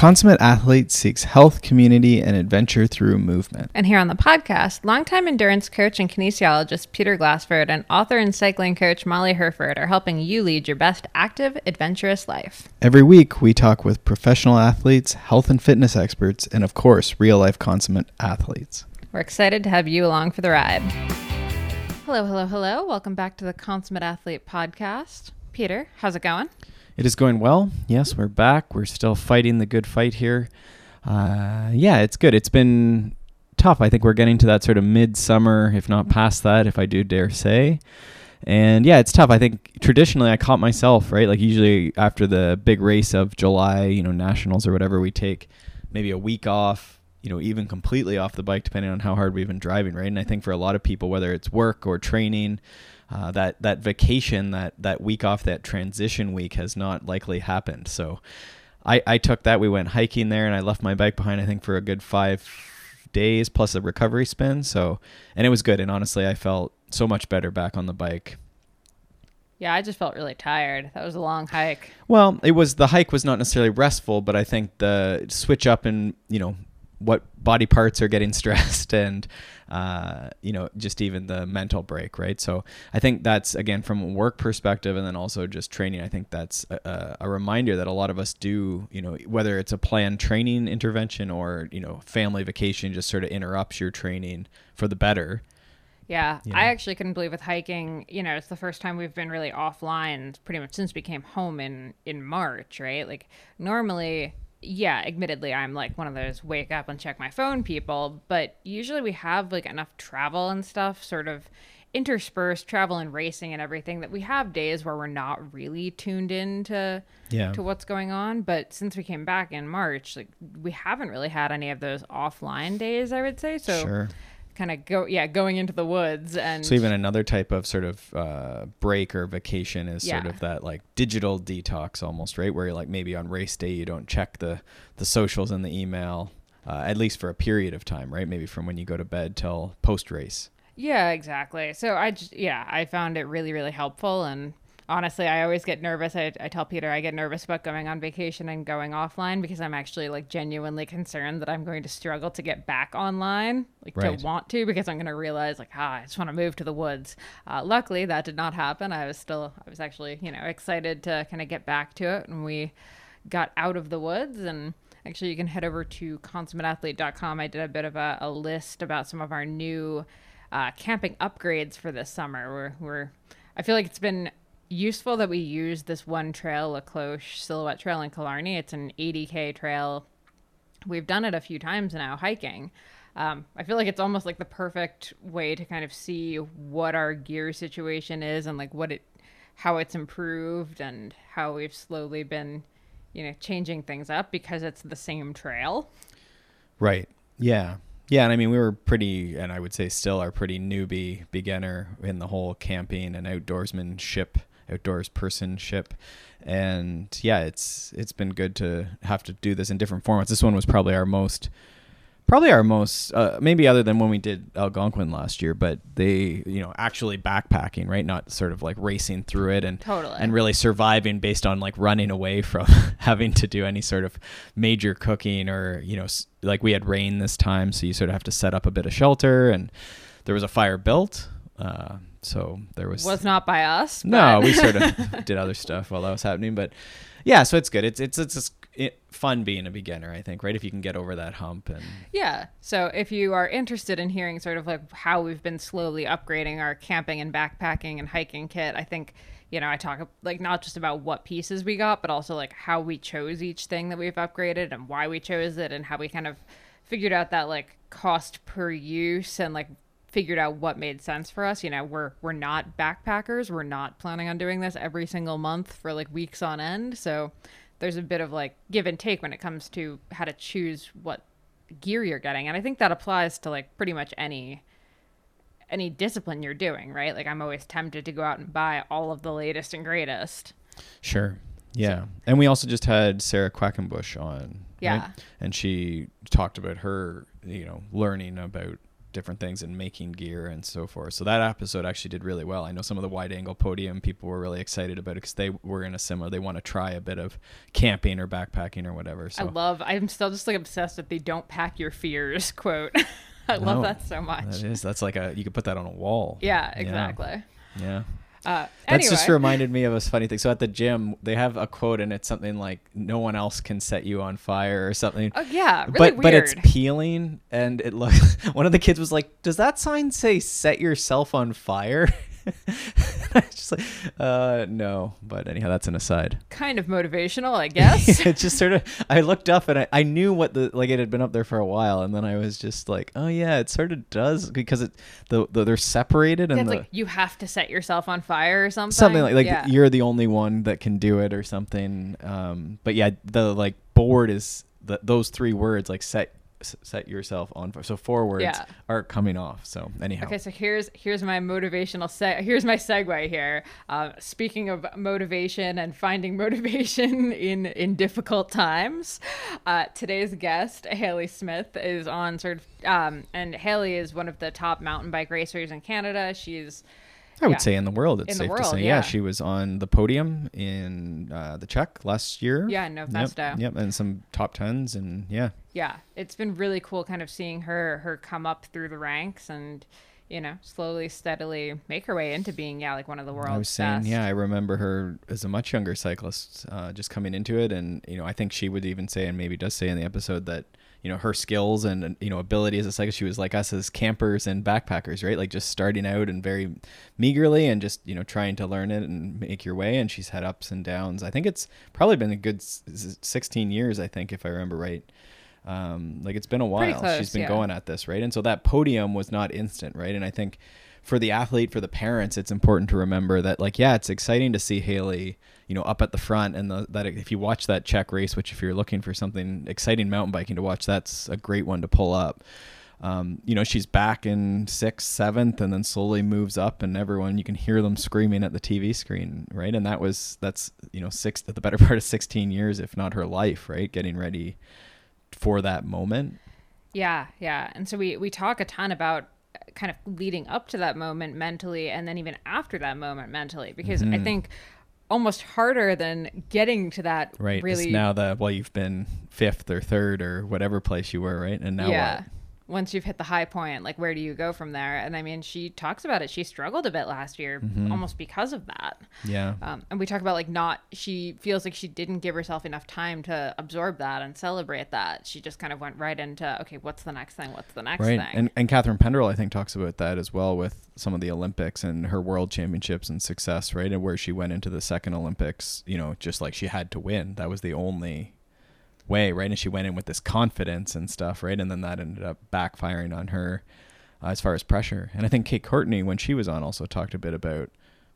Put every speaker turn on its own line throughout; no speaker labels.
consummate athlete seeks health, community, and adventure through movement.
And here on the podcast, longtime endurance coach and kinesiologist Peter Glassford and author and cycling coach Molly Hurford are helping you lead your best active, adventurous life.
Every week, we talk with professional athletes, health and fitness experts, and of course, real life consummate athletes.
We're excited to have you along for the ride. Hello, hello, hello. Welcome back to the Consummate Athlete podcast. Peter, how's it going?
It is going well. Yes, we're back. We're still fighting the good fight here. Uh, yeah, it's good. It's been tough. I think we're getting to that sort of midsummer, if not past that, if I do dare say. And yeah, it's tough. I think traditionally I caught myself, right? Like usually after the big race of July, you know, nationals or whatever, we take maybe a week off, you know, even completely off the bike, depending on how hard we've been driving, right? And I think for a lot of people, whether it's work or training, uh, that that vacation, that that week off, that transition week has not likely happened. So I, I took that. We went hiking there, and I left my bike behind. I think for a good five days plus a recovery spin. So and it was good. And honestly, I felt so much better back on the bike.
Yeah, I just felt really tired. That was a long hike.
Well, it was the hike was not necessarily restful, but I think the switch up and you know what body parts are getting stressed and uh, you know just even the mental break right so i think that's again from a work perspective and then also just training i think that's a, a reminder that a lot of us do you know whether it's a planned training intervention or you know family vacation just sort of interrupts your training for the better
yeah, you know? I actually couldn't believe with hiking. You know, it's the first time we've been really offline pretty much since we came home in in March, right? Like normally yeah, admittedly, I'm like one of those wake up and check my phone people, but usually we have like enough travel and stuff sort of interspersed travel and racing and everything that we have days where we're not really tuned in to yeah. to what's going on. But since we came back in march like we haven't really had any of those offline days i would say. So sure kind of go yeah going into the woods and
so even another type of sort of uh, break or vacation is yeah. sort of that like digital detox almost right? Where you're like maybe on race day you don't check the the socials and the email uh, at least for a period of time right? Maybe from when you go to bed till post race
yeah exactly. So i just yeah i found it really really helpful and honestly, I always get nervous. I, I tell Peter I get nervous about going on vacation and going offline because I'm actually like genuinely concerned that I'm going to struggle to get back online, like right. to want to, because I'm going to realize like, ah, I just want to move to the woods. Uh, luckily, that did not happen. I was still, I was actually, you know, excited to kind of get back to it, and we got out of the woods and. Actually, you can head over to consummateathlete.com. I did a bit of a, a list about some of our new uh, camping upgrades for this summer. We're, we're I feel like it's been useful that we use this one trail, La Cloche Silhouette Trail in Killarney. It's an 80k trail. We've done it a few times now hiking. Um, I feel like it's almost like the perfect way to kind of see what our gear situation is and like what it, how it's improved and how we've slowly been, you know, changing things up because it's the same trail.
Right. Yeah. Yeah, and I mean we were pretty, and I would say still are pretty newbie beginner in the whole camping and outdoorsmanship outdoors personship. And yeah it's it's been good to have to do this in different formats. This one was probably our most probably our most uh, maybe other than when we did algonquin last year but they you know actually backpacking right? Not sort of like racing through it and
totally.
and really surviving based on like running away from having to do any sort of major cooking or you know like we had rain this time so you sort of have to set up a bit of shelter and there was a fire built uh, so there was
was not by us.
No, we sort of did other stuff while that was happening, but yeah, so it's good. It's it's it's just it, fun being a beginner, I think, right? If you can get over that hump and
yeah. So if you are interested in hearing sort of like how we've been slowly upgrading our camping and backpacking and hiking kit, I think you know I talk like not just about what pieces we got, but also like how we chose each thing that we've upgraded and why we chose it and how we kind of figured out that like cost per use and like figured out what made sense for us. You know, we're we're not backpackers. We're not planning on doing this every single month for like weeks on end. So there's a bit of like give and take when it comes to how to choose what gear you're getting. And I think that applies to like pretty much any any discipline you're doing, right? Like I'm always tempted to go out and buy all of the latest and greatest.
Sure. Yeah. So. And we also just had Sarah Quackenbush on.
Yeah. Right?
And she talked about her, you know, learning about different things and making gear and so forth. So that episode actually did really well. I know some of the wide angle podium people were really excited about it because they were in a similar. They want to try a bit of camping or backpacking or whatever. So
I love. I'm still just like obsessed with the "Don't pack your fears" quote. I love that so much.
That is. That's like a. You could put that on a wall.
Yeah, exactly.
Yeah.
Uh,
That's just reminded me of a funny thing. So at the gym, they have a quote, and it's something like "No one else can set you on fire" or something.
oh yeah, really
but
weird.
but it's peeling, and it looks. One of the kids was like, "Does that sign say set yourself on fire?" I was just like, uh, no. But anyhow, that's an aside.
kind of motivational, I guess.
it just sort of. I looked up and I, I knew what the like it had been up there for a while, and then I was just like, oh yeah, it sort of does because it the, the they're separated and
it's
the
like you have to set yourself on fire or something.
something like like
yeah.
you're the only one that can do it or something. Um, but yeah, the like board is the, those three words like set set yourself on fire. So four words
Yeah.
are coming off. So anyhow,
Okay, so here's here's my motivational se- here's my segue here. Uh, speaking of motivation and finding motivation in in difficult times, uh, today's guest Haley Smith is on sort of um, and Haley is one of the top mountain bike racers in Canada. She's
I would
yeah.
say in the world, it's
In
safe to say.
yeah.
she was on the podium in uh, the Czech last year.
Yeah, in
Yep. Yep, and some top tens, and yeah,
yeah, it's been really cool kind of seeing her her come up through the ranks and you know slowly steadily make her way into being yeah like one of the world's
I was saying,
best.
yeah, I remember her as a much younger cyclist, uh, just coming into it, and you know, I think she would even say, and maybe does say in the episode that you know her skills and you know ability as a cyclist, she was like us as campers and backpackers, right? Like just starting out and very meagerly, and just you know trying to learn it and make your way. And she's had ups and downs. I think it's probably been a good s- s- 16 years, I think, if I remember right. Um, like it's been a while.
close,
she's been
yeah.
going at this, right? And so that podium was not instant, right? And I think for the athlete, for the parents, it's important to remember that, like, yeah, it's exciting to see Haley, you know, up at the front, and the, that if you watch that Czech race, which if you're looking for something exciting mountain biking to watch, that's a great one to pull up. Um, you know, she's back in sixth, seventh, and then slowly moves up, and everyone you can hear them screaming at the TV screen, right? And that was that's you know six the better part of 16 years, if not her life, right? Getting ready for that moment.
Yeah, yeah. And so we we talk a ton about kind of leading up to that moment mentally and then even after that moment mentally because
Mm-hmm.
I think almost harder than getting to that
Right.
really
It's now the well, you've been fifth or third or whatever place you were, right? And now
yeah.
what?
Once you've hit the high point, like where do you go from there? And I mean, she talks about it. She struggled a bit last year,
Mm-hmm.
almost because of that.
Yeah.
Um, and we talk about like not. She feels like she didn't give herself enough time to absorb that and celebrate that. She just kind of went right into okay, what's the next thing? What's the next
right.
thing?
And and Catharine Pendrel, I think, talks about that as well with some of the Olympics and her world championships and success, right? And where she went into the second Olympics, you know, just like she had to win. That was the only way, right? And she went in with this confidence and stuff, right? And then that ended up backfiring on her uh, as far as pressure. And I think Kate Courtney, when she was on, also talked a bit about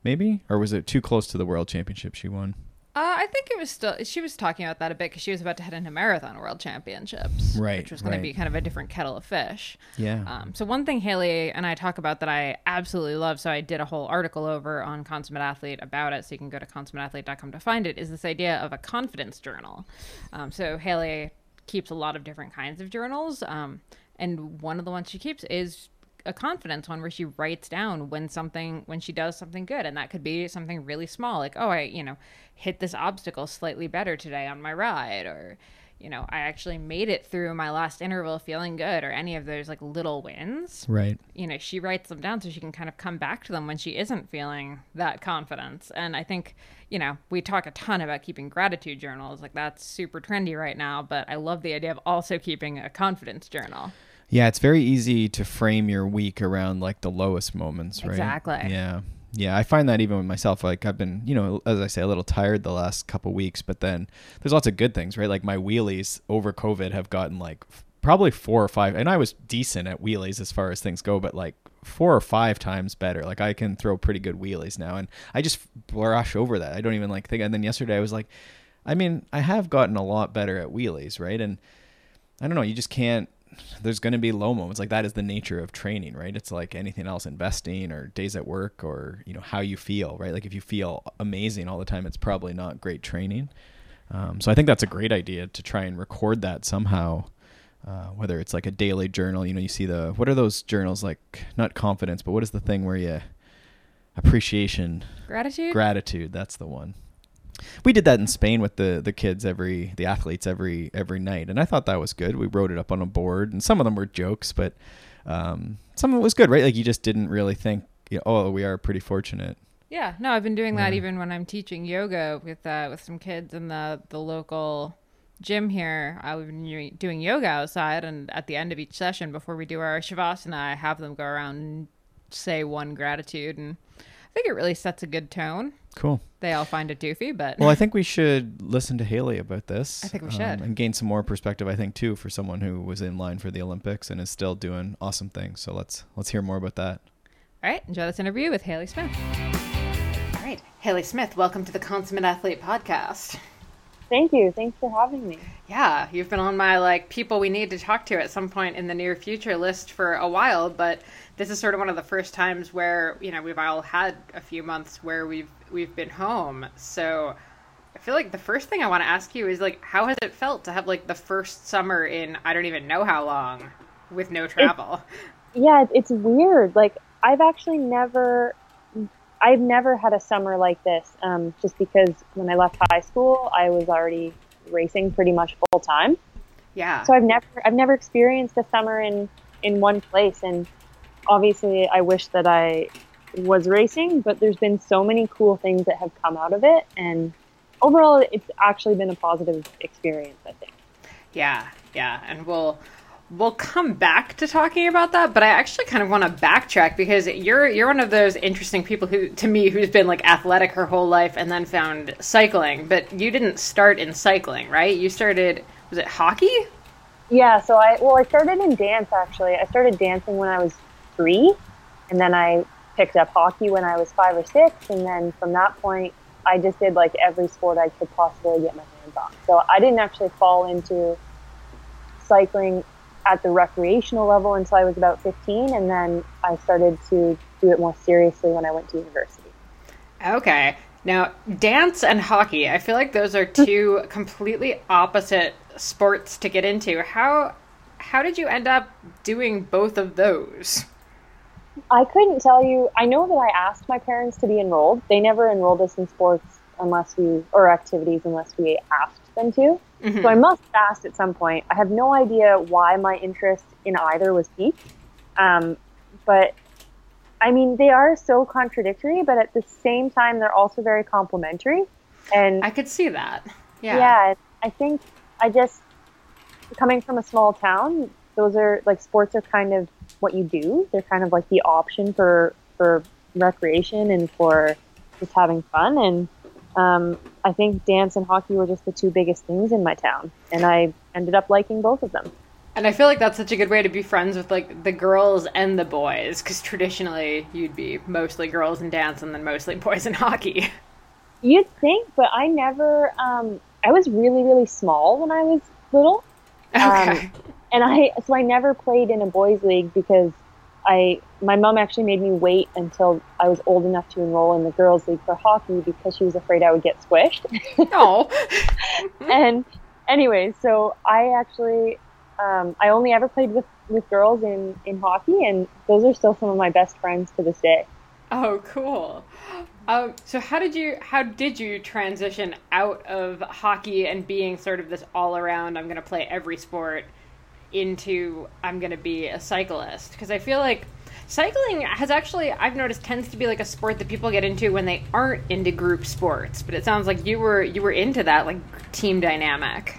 maybe, or was it too close to the world championship she won?
Uh, I think it was still. She was talking about that a bit because she was about to head into marathon world championships,
Right,
Which was going
right.
to be kind of a different kettle of fish.
Yeah.
Um, so one thing Haley and I talk about that I absolutely love, so I did a whole article over on Consummate Athlete about it, so you can go to consummateathlete.com to find it. Is this idea of a confidence journal? Um, so Haley keeps a lot of different kinds of journals, um, and one of the ones she keeps is a confidence one where she writes down when something when she does something good. And that could be something really small like oh i you know hit this obstacle slightly better today on my ride or you know i actually made it through my last interval feeling good or any of those like little wins.
Right.
you know she writes them down so she can kind of come back to them when she isn't feeling that confidence. And i think you know we talk a ton about keeping gratitude journals. Like that's super trendy right now but i love the idea of also keeping a confidence journal
Yeah, it's very easy to frame your week around like the lowest moments, right?
Exactly.
Yeah. Yeah, I find that even with myself, like I've been, you know, as I say, a little tired the last couple weeks, but then there's lots of good things, right? Like my wheelies over COVID have gotten like probably four or five, and I was decent at wheelies as far as things go, but like four or five times better. Like I can throw pretty good wheelies now, and I just brush over that. I don't even like think. And then yesterday I was like, I mean, I have gotten a lot better at wheelies, right? And I don't know, you just can't there's going to be low moments like that is the nature of training right it's like anything else investing or days at work or you know how you feel right like if you feel amazing all the time it's probably not great training um, so i think that's a great idea to try and record that somehow uh, whether it's like a daily journal, you know, you see the what are those journals like? Not confidence, but what is the thing where you appreciation,
Gratitude.
gratitude? That's the one. We did that in Spain with the the kids every the athletes every every night, and I thought that was good. We wrote it up on a board, and some of them were jokes, but um, some of it was good, right? Like you just didn't really think, you know, oh, we are pretty fortunate.
Yeah, no, I've been doing that
Yeah.
even when I'm teaching yoga with uh, with some kids in the the local gym here. I've been doing yoga outside, and at the end of each session, before we do our shavasana, I have them go around and say one gratitude, and I think it really sets a good tone.
Cool.
They all find it doofy, but
Well, I think we should listen to Haley about this. um,
I think we should.
and gain some more perspective. I think too for someone who was in line for the Olympics and is still doing awesome things. So let's let's hear more about that.
all right, enjoy this interview with Haley Smith. All right, Haley Smith, welcome to the Consummate Athlete Podcast.
Thank you. Thanks for having me.
Yeah, you've been on my like people we need to talk to at some point in the near future list for a while, but this is sort of one of the first times where, you know, we've all had a few months where we've we've been home. So I feel like the first thing I want to ask you is like how has it felt to have like the first summer in I don't even know how long with no travel?
Yeah, it's weird. Like I've actually never, I've never had a summer like this. Um, just because when I left high school, I was already racing pretty much full time.
Yeah.
So I've never, I've never experienced a summer in in one place. And obviously, I wish that I was racing, but there's been so many cool things that have come out of it, and overall, it's actually been a positive experience. I think.
Yeah, yeah, and we'll we'll come back to talking about that, but I actually kind of want to backtrack because you're you're one of those interesting people who to me who's been like athletic her whole life and then found cycling, but you didn't start in cycling, right? You started was it hockey?
Yeah, so I well, I started in dance actually. I started dancing when I was three, and then I picked up hockey when I was five or six, and then from that point, I just did like every sport I could possibly get my hands on. So I didn't actually fall into cycling at the recreational level until I was about 15, and then I started to do it more seriously when I went to university.
Okay. Now, dance and hockey, I feel like those are two completely opposite sports to get into. How how did you end up doing both of those?
I couldn't tell you. I know that I asked my parents to be enrolled. They never enrolled us in sports unless we or activities unless we asked them to. So I must have asked at some point. I have no idea why my interest in either was piqued. Um, but I mean, they are so contradictory, but at the same time, they're also very complementary. And
I could see that. Yeah.
yeah, I think I just coming from a small town, those are like sports are kind of what you do. They're kind of like the option for for recreation and for just having fun. And um, I think dance and hockey were just the two biggest things in my town, and I ended up liking both of them.
And I feel like that's such a good way to be friends with like the girls and the boys because traditionally you'd be mostly girls in dance and then mostly boys in hockey.
You'd think, but I never. Um, I was really really small when I was little.
Okay.
and I so I never played in a boys league because I my mom actually made me wait until I was old enough to enroll in the girls league for hockey because she was afraid I would get squished.
oh.
and anyway, so I actually um, I only ever played with with girls in in hockey, and those are still some of my best friends to this day.
Oh, cool. Um, so how did you how did you transition out of hockey and being sort of this all around I'm going to play every sport into I'm going to be a cyclist? Because I feel like cycling has actually I've noticed tends to be like a sport that people get into when they aren't into group sports. But it sounds like you were you were into that like team dynamic.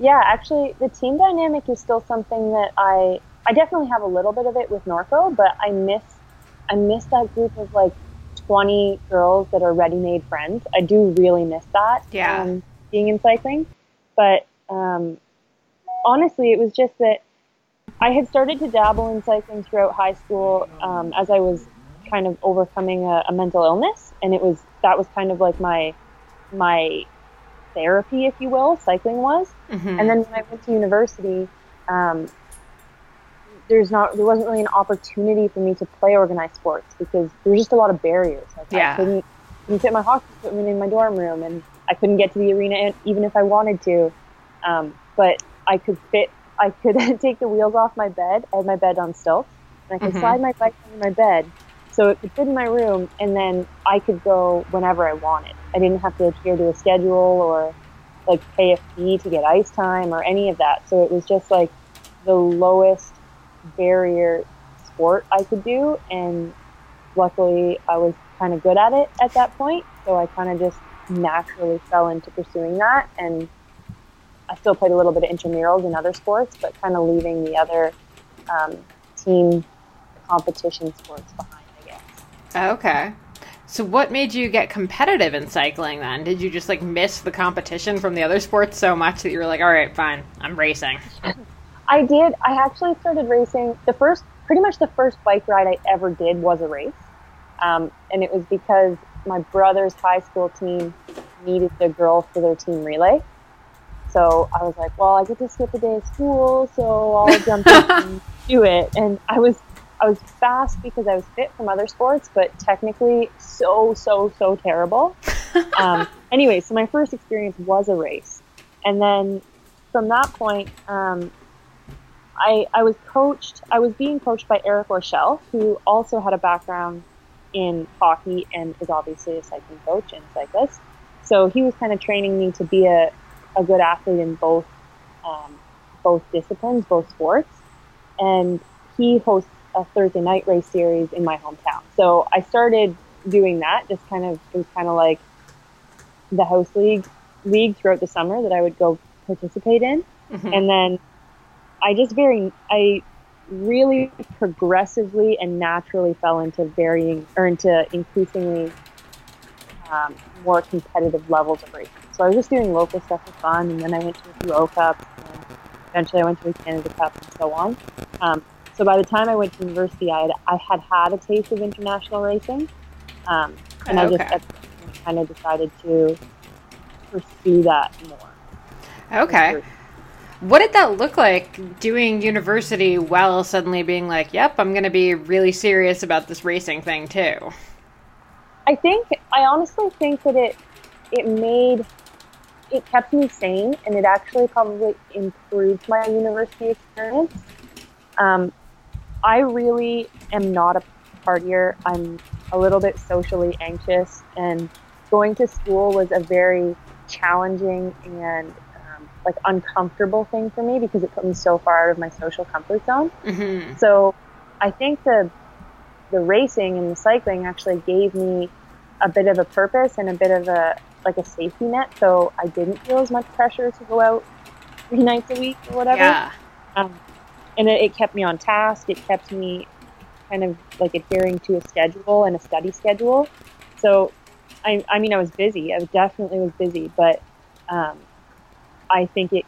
Yeah, actually, the team dynamic is still something that I I definitely have a little bit of it with Norco, but I miss I miss that group of like 20 girls that are ready-made friends. I do really miss that.
Yeah.
Um, being in cycling, but um, honestly, it was just that I had started to dabble in cycling throughout high school um, as I was kind of overcoming a, a mental illness, and it was that was kind of like my my therapy, if you will. Cycling was.
Mhm.
And then when I went to university, um, there's not there wasn't really an opportunity for me to play organized sports because there was just a lot of barriers. Like
Yeah.
I couldn't, couldn't fit my hockey equipment in my dorm room, and I couldn't get to the arena even if I wanted to. Um, but I could fit I could take the wheels off my bed. I had my bed on stilts, and I could
Mhm.
slide my bike under my bed, so it could fit in my room, and then I could go whenever I wanted. I didn't have to adhere to a schedule or like pay a fee to get ice time or any of that. So it was just like the lowest barrier sport I could do, and luckily I was kind of good at it at that point. So I kind of just naturally fell into pursuing that, and I still played a little bit of intramurals in other sports, but kind of leaving the other um, team competition sports behind, I guess.
Okay. So what made you get competitive in cycling then? Did you just like miss the competition from the other sports so much that you were like, all right, fine, I'm racing?
I did. I actually started racing. The first, pretty much the first bike ride I ever did was a race. Um, and it was because my brother's high school team needed a girl for their team relay. So I was like, well, I get to skip a day of school, so I'll jump in and do it. And I was, I was fast because I was fit from other sports, but technically so, so, so terrible. Um, anyway, so my first experience was a race. And then from that point, um, I, I was coached, I was being coached by Eric Orchel, who also had a background in hockey and is obviously a cycling coach and cyclist. So he was kind of training me to be a, a good athlete in both, um, both disciplines, both sports. And he hosts a Thursday night race series in my hometown. So I started doing that, just kind of, it was kind of like the house league league throughout the summer that I would go participate in.
Mhm.
And then I just very, I really progressively and naturally fell into varying or into increasingly um, more competitive levels of racing. So I was just doing local stuff for fun, and then I went to a few O Cups, and eventually I went to a Canada Cup, and so on. Um, so by the time I went to university, I had, I had had a taste of international racing, um, and I just
Okay.
kind of decided to pursue that more.
Okay. What did that look like doing university while suddenly being like, yep, I'm going to be really serious about this racing thing too?
I think I honestly think that it it made it kept me sane and it actually probably improved my university experience. Um, I really am not a partier. I'm a little bit socially anxious, and going to school was a very challenging and um, like uncomfortable thing for me because it put me so far out of my social comfort zone.
hmm
So I think the the racing and the cycling actually gave me a bit of a purpose and a bit of a like a safety net. So I didn't feel as much pressure to go out three nights a week or whatever.
Yeah.
Um, and it, it kept me on task. It kept me kind of like adhering to a schedule and a study schedule. So I, I mean, I was busy. I definitely was busy, but um, I think it.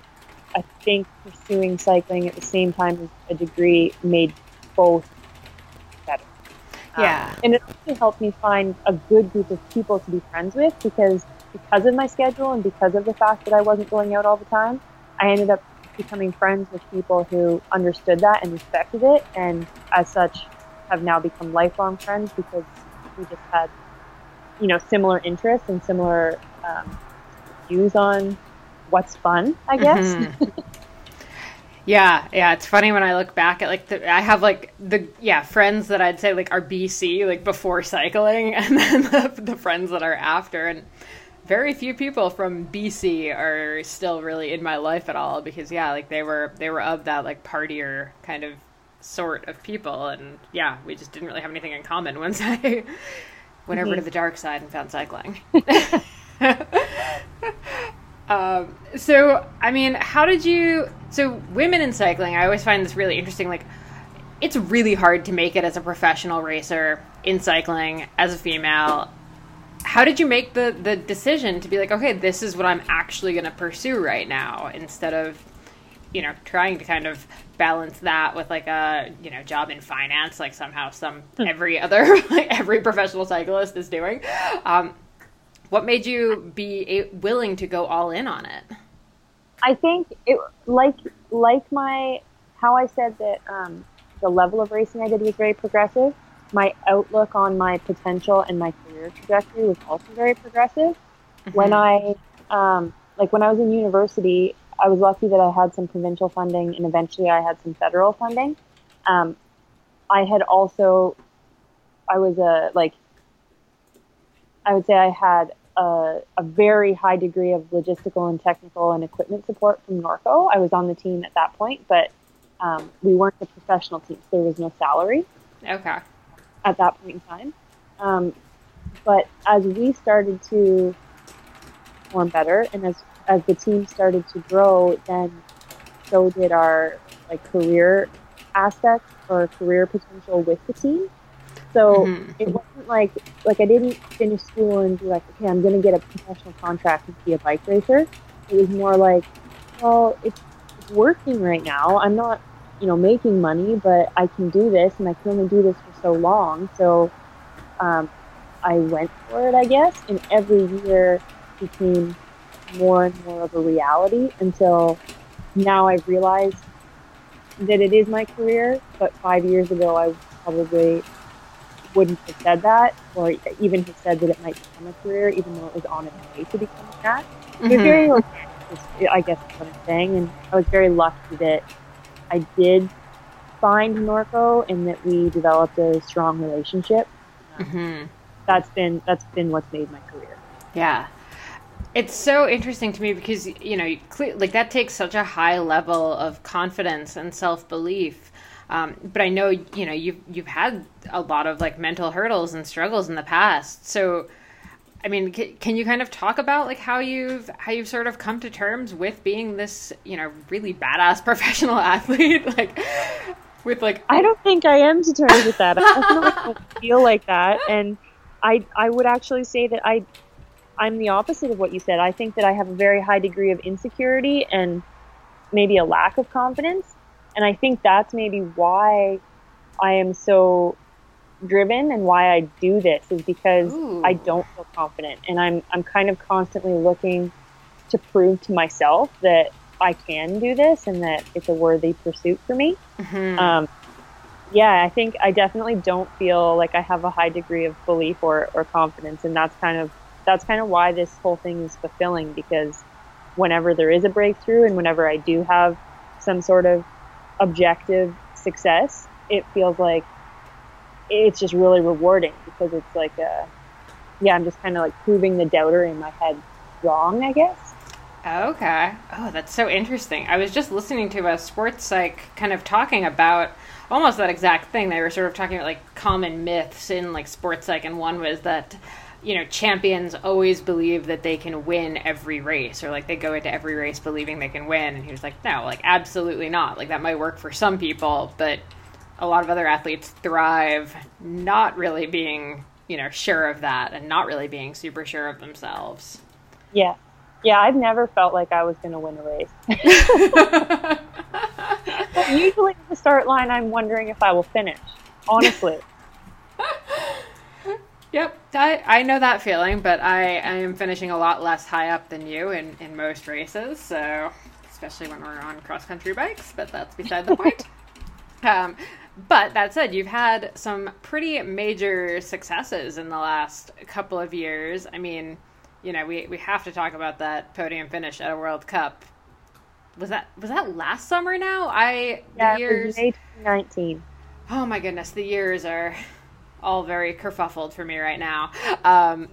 I think pursuing cycling at the same time as a degree made both. Um,
Yeah.
and it also helped me find a good group of people to be friends with because because of my schedule and because of the fact that I wasn't going out all the time, I ended up becoming friends with people who understood that and respected it, and as such, have now become lifelong friends because we just had, you know, similar interests and similar um, views on what's fun. I guess.
Mhm. yeah, yeah. It's funny when I look back at like the, I have like the yeah friends that I'd say like are BC like before cycling, and then the, the friends that are after, and very few people from BC are still really in my life at all because yeah, like they were they were of that like partier kind of sort of people, and yeah, we just didn't really have anything in common once I went over mm-hmm. to the dark side and found cycling. Um, so, I mean, how did you? So, women in cycling, I always find this really interesting. Like, it's really hard to make it as a professional racer in cycling as a female. How did you make the the decision to be like, okay, this is what I'm actually going to pursue right now, instead of, you know, trying to kind of balance that with like a you know job in finance, like somehow some every other like every professional cyclist is doing. Um, what made you be willing to go all in on it?
I think it like like my how I said that um, the level of racing I did was very progressive. My outlook on my potential and my career trajectory was also very progressive. When I um, like when I was in university, I was lucky that I had some provincial funding and eventually I had some federal funding. Um, I had also, I was a, like, I would say I had a, a, very high degree of logistical and technical and equipment support from Norco. I was on the team at that point, but um, we weren't a professional team, so there was no salary.
Okay.
At that point in time. Um, but as we started to perform better and as, as the team started to grow, then so did our like career aspects or career potential with the team. So mm-hmm. it wasn't like like I didn't finish school and be like, okay, I'm gonna get a professional contract and be a bike racer. It was more like, well, it's, it's working right now. I'm not, you know, making money, but I can do this, and I can only do this for so long. So um, I went for it, I guess, and every year became more and more of a reality until now I've realized that it is my career, but five years ago I probably wouldn't have said that, or even have said that it might become a career, even though it was on its way to becoming that. Mm-hmm. very, I guess, is what I'm saying, and I was very lucky that I did find Norco and that we developed a strong relationship. Mm-hmm. That's been that's been what's made my career.
Yeah, it's so interesting to me because you know, like that takes such a high level of confidence and self belief. Um, but I know you know you've you've had a lot of like mental hurdles and struggles in the past. So, I mean, c- can you kind of talk about like how you've how you've sort of come to terms with being this you know really badass professional athlete? like, with like
I don't think I am to terms with that. I don't feel like that, and I I would actually say that I I'm the opposite of what you said. I think that I have a very high degree of insecurity and maybe a lack of confidence, and I think that's maybe why I am so driven and why I do this is because Ooh. I don't feel confident, and I'm I'm kind of constantly looking to prove to myself that I can do this and that it's a worthy pursuit for me. Mm-hmm. Um, yeah, I think I definitely don't feel like I have a high degree of belief or, or confidence, and that's kind of that's kind of why this whole thing is fulfilling because whenever there is a breakthrough and whenever I do have some sort of objective success, it feels like it's just really rewarding because it's like a yeah, I'm just kind of like proving the doubter in my head wrong, I guess.
Okay. Oh, that's so interesting. I was just listening to a sports psych kind of talking about almost that exact thing. They were sort of talking about like common myths in like sports psych, and one was that you know champions always believe that they can win every race, or like they go into every race believing they can win. And he was like, no, like absolutely not. Like that might work for some people, but a lot of other athletes thrive not really being you know sure of that and not really being super sure of themselves.
Yeah. Yeah, I've never felt like I was going to win a race. Usually at the start line, I'm wondering if I will finish, honestly.
Yep, I, I know that feeling, but I, I am finishing a lot less high up than you in, in most races, so especially when we're on cross country bikes, but that's beside the point. um, but that said, you've had some pretty major successes in the last couple of years. I mean, you know, we we have to talk about that podium finish at a World Cup. Was that was that last summer? Now I
yeah, the years. May 2019.
Oh my goodness, the years are all very kerfuffled for me right now. Um,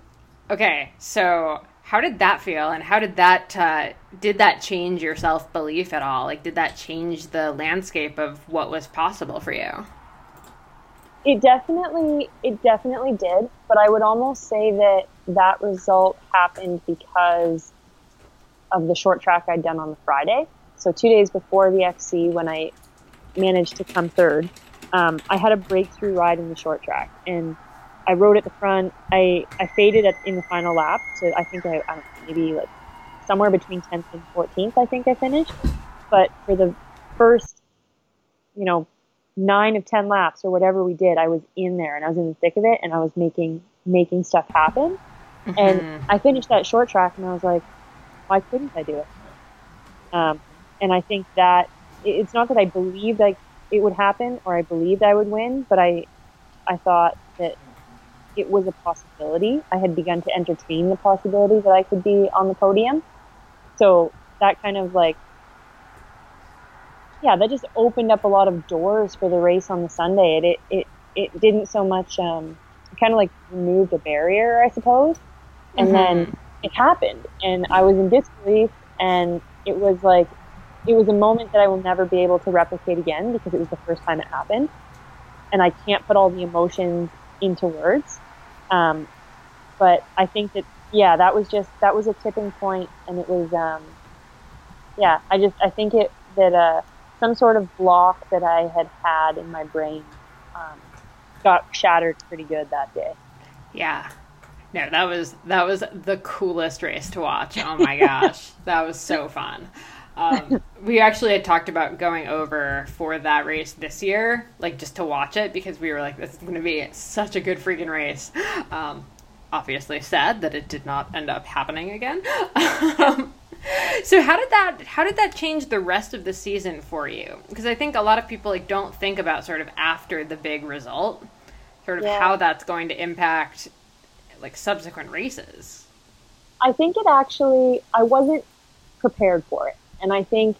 okay, so how did that feel, and how did that uh, did that change your self belief at all? Like, did that change the landscape of what was possible for you?
It definitely, it definitely did. But I would almost say that that result happened because of the short track I'd done on the Friday. So two days before the XC, when I managed to come third, um, I had a breakthrough ride in the short track, and I rode at the front. I I faded at, in the final lap to I think I, I don't know, maybe like somewhere between 10th and 14th. I think I finished, but for the first, you know, nine of 10 laps or whatever we did, I was in there and I was in the thick of it and I was making, making stuff happen. Mm-hmm. And I finished that short track and I was like, why couldn't I do it? Um, and I think that it's not that I believed like it would happen or I believed I would win, but I, I thought that it was a possibility. I had begun to entertain the possibility that I could be on the podium. So that kind of like yeah, that just opened up a lot of doors for the race on the Sunday. It it it, it didn't so much um, kind of like removed a barrier, I suppose, and
Mhm.
then it happened, and I was in disbelief, and it was like it was a moment that I will never be able to replicate again because it was the first time it happened, and I can't put all the emotions into words. Um, but I think that yeah, that was just that was a tipping point, and it was um, yeah. I just I think it that uh, some sort of block that I had had in my brain um, got shattered pretty good that day.
Yeah. No, that was that was the coolest race to watch. Oh my gosh, that was so fun. Um, we actually had talked about going over for that race this year, like just to watch it because we were like, this is going to be such a good freaking race. Um, obviously, sad that it did not end up happening again. um, so how did that how did that change the rest of the season for you? Because I think a lot of people like don't think about sort of after the big result, sort of
Yeah.
how that's going to impact like subsequent races.
I think it actually, I wasn't prepared for it. And I think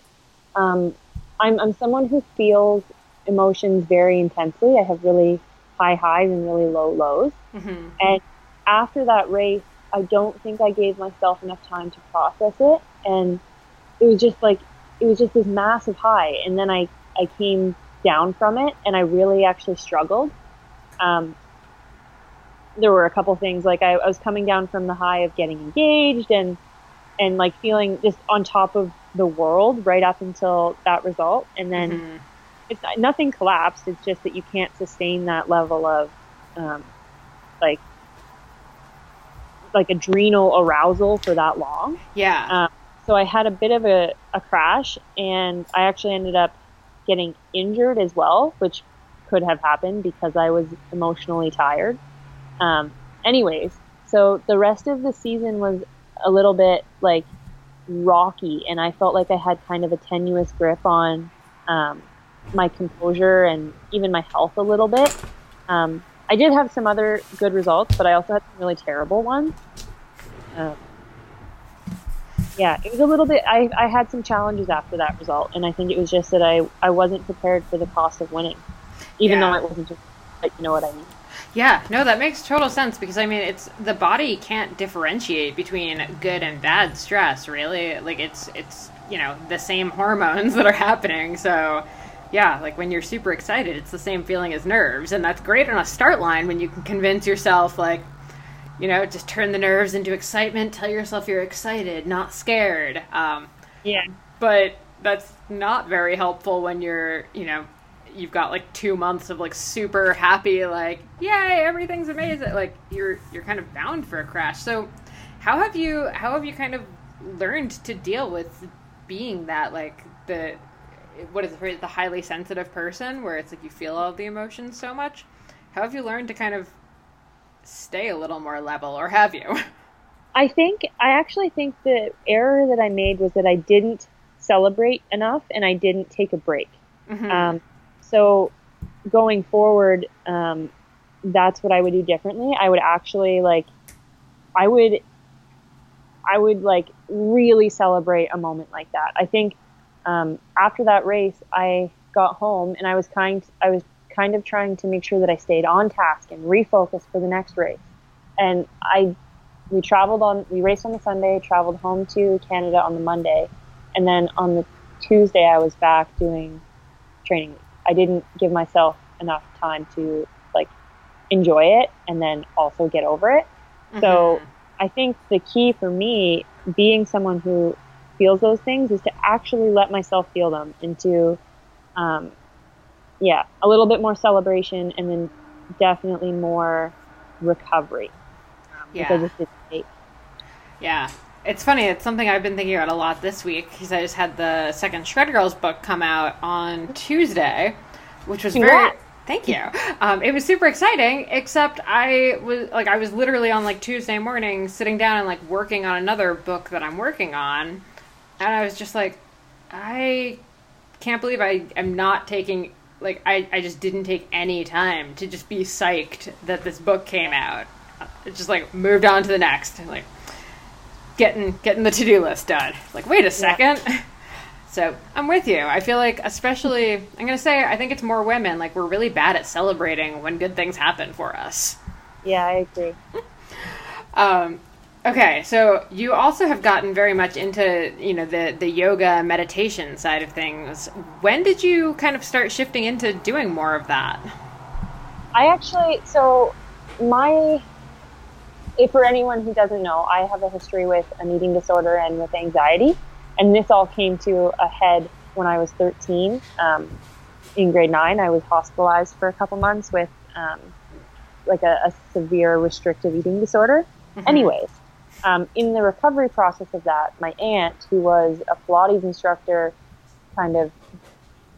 um, I'm, I'm someone who feels emotions very intensely. I have really high highs and really low lows.
Mm-hmm.
And after that race, I don't think I gave myself enough time to process it. And it was just like, it was just this massive high. And then I, I came down from it and I really actually struggled. Um, there were a couple things like I, I was coming down from the high of getting engaged and and like feeling just on top of the world right up until that result and then
Mhm.
it's nothing collapsed it's just that you can't sustain that level of um, like like adrenal arousal for that long
Yeah.
um, so I had a bit of a, a crash, and I actually ended up getting injured as well, which could have happened because I was emotionally tired. Um, anyways, so the rest of the season was a little bit like rocky, and I felt like I had kind of a tenuous grip on um, my composure and even my health a little bit. Um, I did have some other good results, but I also had some really terrible ones. Um, yeah, it was a little bit. I, I had some challenges after that result, and I think it was just that I, I wasn't prepared for the cost of winning, even
Yeah.
though it wasn't just. But you know what I mean?
Yeah, no, that makes total sense because I mean, it's the body can't differentiate between good and bad stress, really. Like it's it's you know the same hormones that are happening. So, yeah, like when you're super excited, it's the same feeling as nerves, and that's great on a start line when you can convince yourself like, you know, just turn the nerves into excitement. Tell yourself you're excited, not scared. Um,
Yeah.
but that's not very helpful when you're you know you've got like two months of like super happy like yay everything's amazing like you're you're kind of bound for a crash so how have you how have you kind of learned to deal with being that like the what is the phrase the highly sensitive person where it's like you feel all the emotions so much how have you learned to kind of stay a little more level or have you
I think I actually think the error that I made was that I didn't celebrate enough and I didn't take a break.
Mhm.
Um, so going forward, um, that's what I would do differently. I would actually like, I would, I would like really celebrate a moment like that. I think um, after that race, I got home and I was kind, I was kind of trying to make sure that I stayed on task and refocused for the next race. And I, we traveled on, we raced on the Sunday, traveled home to Canada on the Monday, and then on the Tuesday I was back doing training. I didn't give myself enough time to like enjoy it and then also get over it. So I think the key for me, being someone who feels those things, is to actually let myself feel them and to, um, yeah, a little bit more celebration and then definitely more recovery. Um, which I
Yeah.
just.
Yeah. It's funny. It's something I've been thinking about a lot this week because I just had the second Shred Girls book come out on Tuesday, which was very. Thank you. Um, it was super exciting, except I was like, I was literally on like Tuesday morning sitting down and like working on another book that I'm working on. And I was just like, I can't believe I am not taking, like, I, I just didn't take any time to just be psyched that this book came out. It just like moved on to the next. Like, getting getting the to-do list done. Like, wait a second. So I'm with you. I feel like, especially, I'm going to say, I think it's more women. Like, we're really bad at celebrating when good things happen for us.
Yeah, I agree.
Um, okay, so you also have gotten very much into, you know, the, the yoga meditation side of things. When did you kind of start shifting into doing more of that?
I actually, so my, if for anyone who doesn't know, I have a history with an eating disorder and with anxiety. And this all came to a head when I was 13. Um, in grade nine, I was hospitalized for a couple months with um, like a, a, severe restrictive eating disorder. Mm-hmm. Anyways, um, in the recovery process of that, my aunt, who was a Pilates instructor, kind of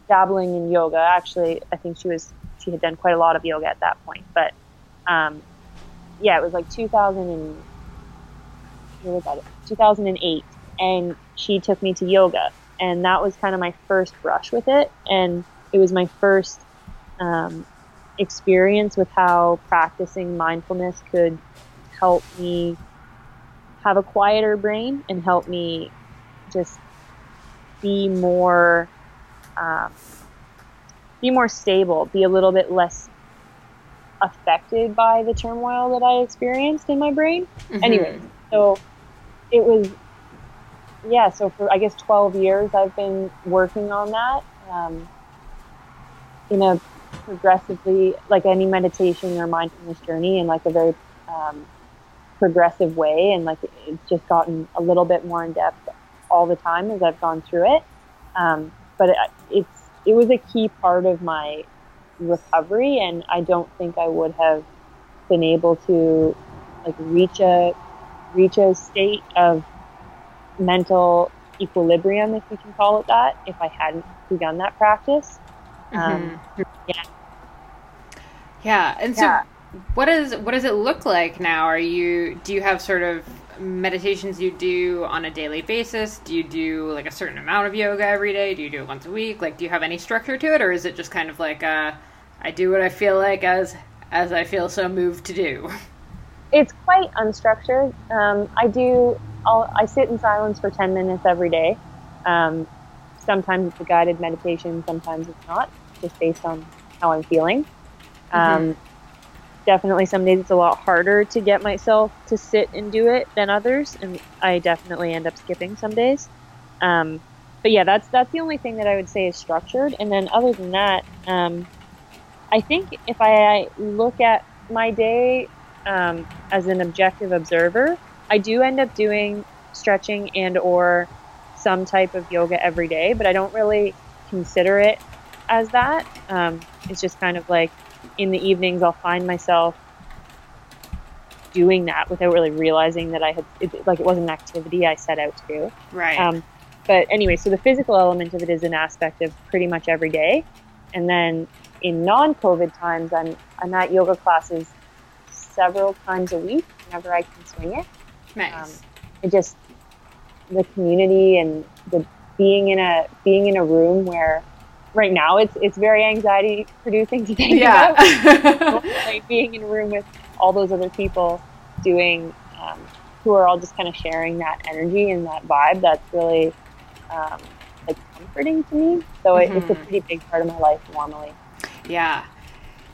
dabbling in yoga. Actually, I think she was she had done quite a lot of yoga at that point. But um, yeah, it was like 2000 and what was that? 2008, and she took me to yoga, and that was kind of my first brush with it, and it was my first um, experience with how practicing mindfulness could help me have a quieter brain and help me just be more um, be more stable, be a little bit less affected by the turmoil that I experienced in my brain. Mm-hmm. Anyway, so it was yeah, so for I guess 12 years I've been working on that um, in a progressively, like any meditation or mindfulness journey, in like a very um, progressive way, and like it's just gotten a little bit more in depth all the time as I've gone through it. Um, but it, it's it was a key part of my recovery, and I don't think I would have been able to like reach a reach a state of mental equilibrium, if we can call it that, if I hadn't begun that practice. Um, mm-hmm.
yeah. Yeah, and so yeah. what does what does it look like now? Are you do you have sort of meditations you do on a daily basis? Do you do like a certain amount of yoga every day? Do you do it once a week? Like, do you have any structure to it, or is it just kind of like uh, I do what I feel like as as I feel so moved to do?
It's quite unstructured. Um, I do I'll, I sit in silence for 10 minutes every day. Um, sometimes it's a guided meditation, sometimes it's not, just based on how I'm feeling. Mm-hmm. Um, definitely, some days it's a lot harder to get myself to sit and do it than others, and I definitely end up skipping some days. Um, but yeah, that's that's the only thing that I would say is structured. And then other than that, um, I think if I look at my day um, as an objective observer, I do end up doing stretching and or some type of yoga every day, but I don't really consider it as that. Um, it's just kind of like in the evenings, I'll find myself doing that without really realizing that I had, it, like, it wasn't an activity I set out to do.
Right. Um,
but anyway, so the physical element of it is an aspect of pretty much every day. And then in non-COVID times, I'm, I'm at yoga classes several times a week whenever I can swing it.
Nice. Um,
it just the community and the being in a being in a room where right now it's it's very anxiety producing to think yeah. about. like being in a room with all those other people doing um, who are all just kind of sharing that energy and that vibe. That's really um, like comforting to me. So mm-hmm. it, it's a mm-hmm. pretty big part of my life normally.
Yeah,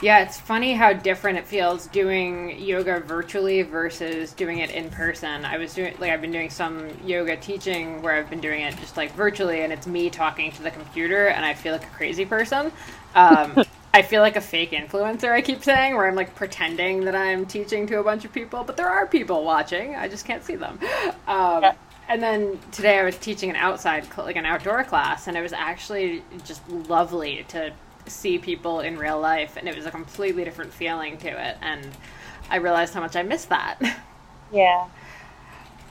yeah, it's funny how different it feels doing yoga virtually versus doing it in person. I was doing like I've been doing some yoga teaching where I've been doing it just like virtually, and it's me talking to the computer, and I feel like a crazy person. Um, I feel like a fake influencer. I keep saying where I'm like pretending that I'm teaching to a bunch of people, but there are people watching. I just can't see them. Um, yeah. And then today I was teaching an outside, like an outdoor class, and it was actually just lovely to see people in real life, and it was a completely different feeling to it. And I realized how much I missed that.
Yeah.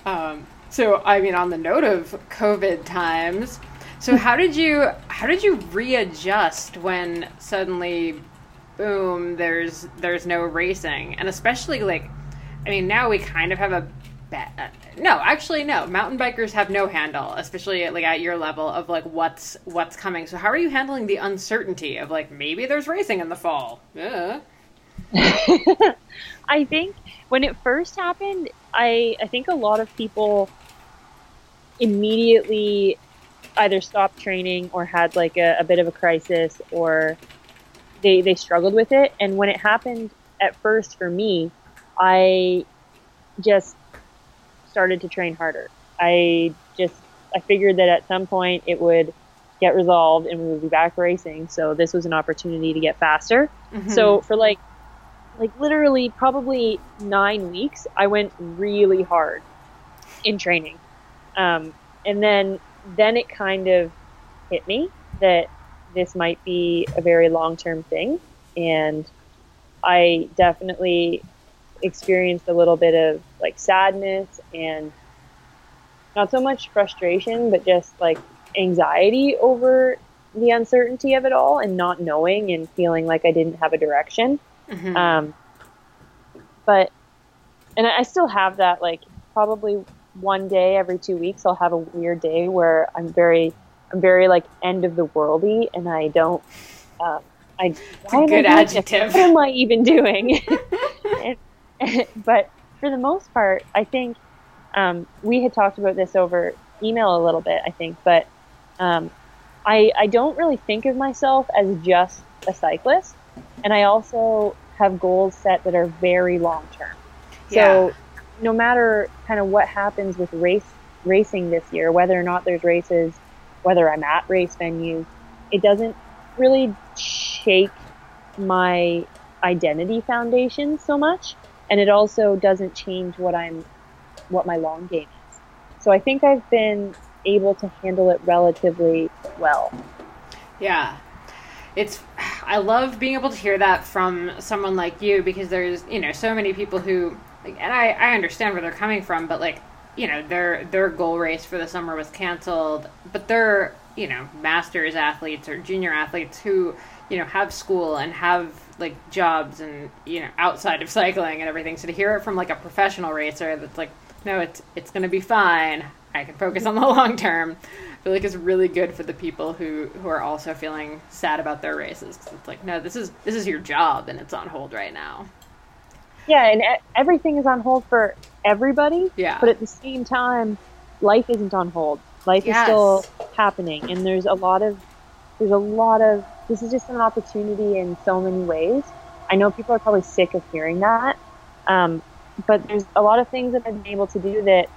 Um, so, I mean, on the note of COVID times, so how did you how did you readjust when suddenly, boom, there's there's no racing, and especially like, I mean, now we kind of have a Uh, no, actually, no. Mountain bikers have no handle, especially like at your level of like what's what's coming. So how are you handling the uncertainty of like maybe there's racing in the fall? Yeah.
I think when it first happened, I I think a lot of people immediately either stopped training or had like a, a bit of a crisis or they they struggled with it. And when it happened at first for me, I just started to train harder. I just I figured that at some point it would get resolved and we would be back racing. So this was an opportunity to get faster.
Mhm.
So for like like literally probably nine weeks, I went really hard in training. Um, and then then it kind of hit me that this might be a very long term thing. And I definitely experienced a little bit of like sadness and not so much frustration, but just like anxiety over the uncertainty of it all and not knowing and feeling like I didn't have a direction.
Mhm.
Um, but, and I still have that, like, probably one day every two weeks, I'll have a weird day where I'm very, I'm very, like, end of the worldy and I don't, um, I,
a
why am I
good adjective.
What am I even doing? And- but for the most part, I think um, we had talked about this over email a little bit, I think, but um, I, I don't really think of myself as just a cyclist. And I also have goals set that are very long term. So
Yeah.
no matter kind of what happens with race racing this year, whether or not there's races, whether I'm at race venues, it doesn't really shake my identity foundation so much. And it also doesn't change what I'm what my long game is. So I think I've been able to handle it relatively well.
Yeah. It's I love being able to hear that from someone like you because there's, you know, so many people who and I I understand where they're coming from, but like, you know, their their goal race for the summer was canceled, but they're, you know, masters athletes or junior athletes who, you know, have school and have like jobs and, you know, outside of cycling and everything. So to hear it from like a professional racer that's like, no, it's it's going to be fine. I can focus on the long term. I feel like it's really good for the people who who are also feeling sad about their races 'cause it's like no this is this is your job and it's on hold right now
Yeah, and everything is on hold for everybody.
Yeah.
But at the same time, life isn't on hold. Life
Yes.
is still happening, and there's a lot of there's a lot of this is just an opportunity in so many ways. I know people are probably sick of hearing that, um, but there's a lot of things that I've been able to do that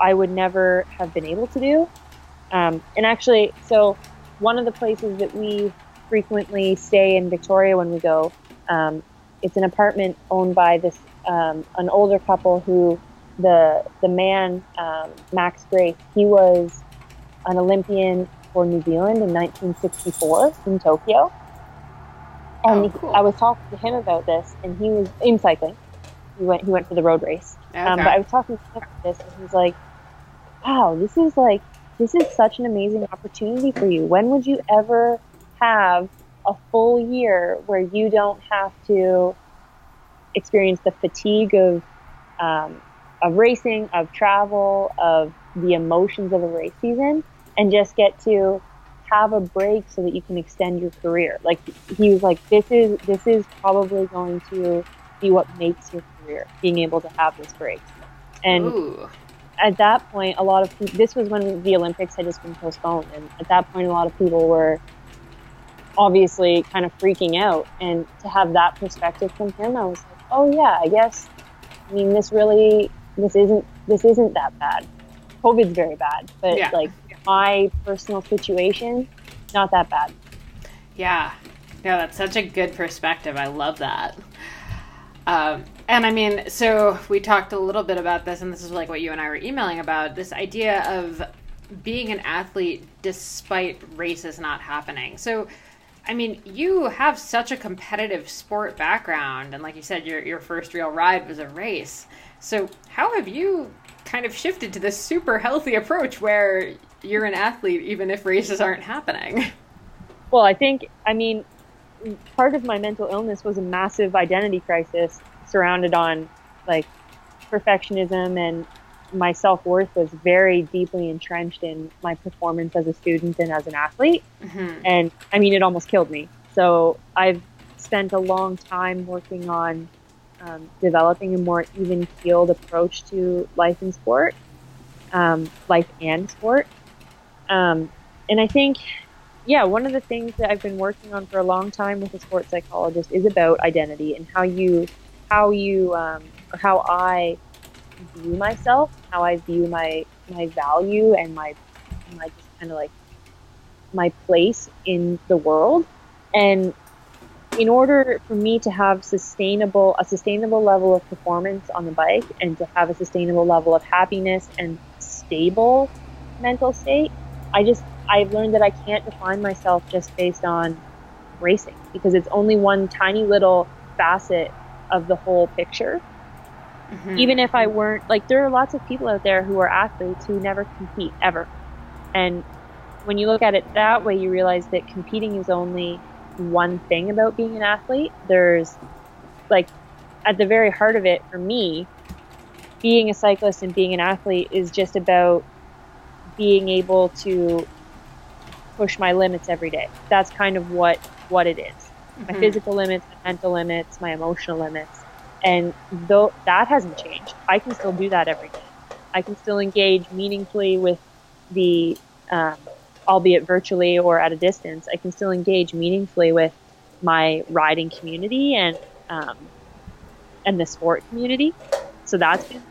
I would never have been able to do. Um, and actually, so one of the places that we frequently stay in Victoria when we go, um, it's an apartment owned by this um, an older couple who the the man um, Max Grace he was an Olympian for New Zealand in 1964 in Tokyo. And
Oh, cool.
I was talking to him about this, and he was in cycling. He went he went for the road race, um, but I was talking to him about this, and he's like, "Wow, this is like this is such an amazing opportunity for you. When would you ever have a full year where you don't have to experience the fatigue of um, of racing, of travel, of the emotions of a race season, and just get to have a break so that you can extend your career. Like he was like, this is this is probably going to be what makes your career, being able to have this break. And
Ooh.
at that point, a lot of this was when the Olympics had just been postponed, and at that point, a lot of people were obviously kind of freaking out. And to have that perspective from him, I was like, oh yeah, I guess. I mean, this really, this isn't, this isn't that bad. COVID's very bad, but
Yeah.
like my personal situation, not that bad.
Yeah. No, that's such a good perspective. I love that. Um, and I mean, so we talked a little bit about this, and this is like what you and I were emailing about this idea of being an athlete despite races not happening. So, I mean, you have such a competitive sport background, and like you said, your your first real ride was a race. So, how have you kind of shifted to this super healthy approach where you're an athlete even if races aren't happening?
Well, I think, I mean, part of my mental illness was a massive identity crisis surrounded on like perfectionism and my self worth was very deeply entrenched in my performance as a student and as an athlete.
Mhm.
And I mean, it almost killed me. So I've spent a long time working on um, developing a more even keeled approach to life and sport, um, life and sport. Um, and I think, yeah, one of the things that I've been working on for a long time with a sports psychologist is about identity and how you, how you, um, how I view myself, how I view my my value and my my just kind of like my place in the world. And in order for me to have sustainable a sustainable level of performance on the bike and to have a sustainable level of happiness and stable mental state, I just I've learned that I can't define myself just based on racing because it's only one tiny little facet of the whole picture. Mm-hmm. Even if I weren't like there are lots of people out there who are athletes who never compete ever. And when you look at it that way, you realize that competing is only one thing about being an athlete. There's like at the very heart of it for me, being a cyclist and being an athlete is just about being able to push my limits every day. That's kind of what what it is. Mm-hmm. My physical limits, my mental limits, my emotional limits. And though that hasn't changed, I can still do that every day. I can still engage meaningfully with the, um, albeit virtually or at a distance, I can still engage meaningfully with my riding community and um, and the sport community. So that's been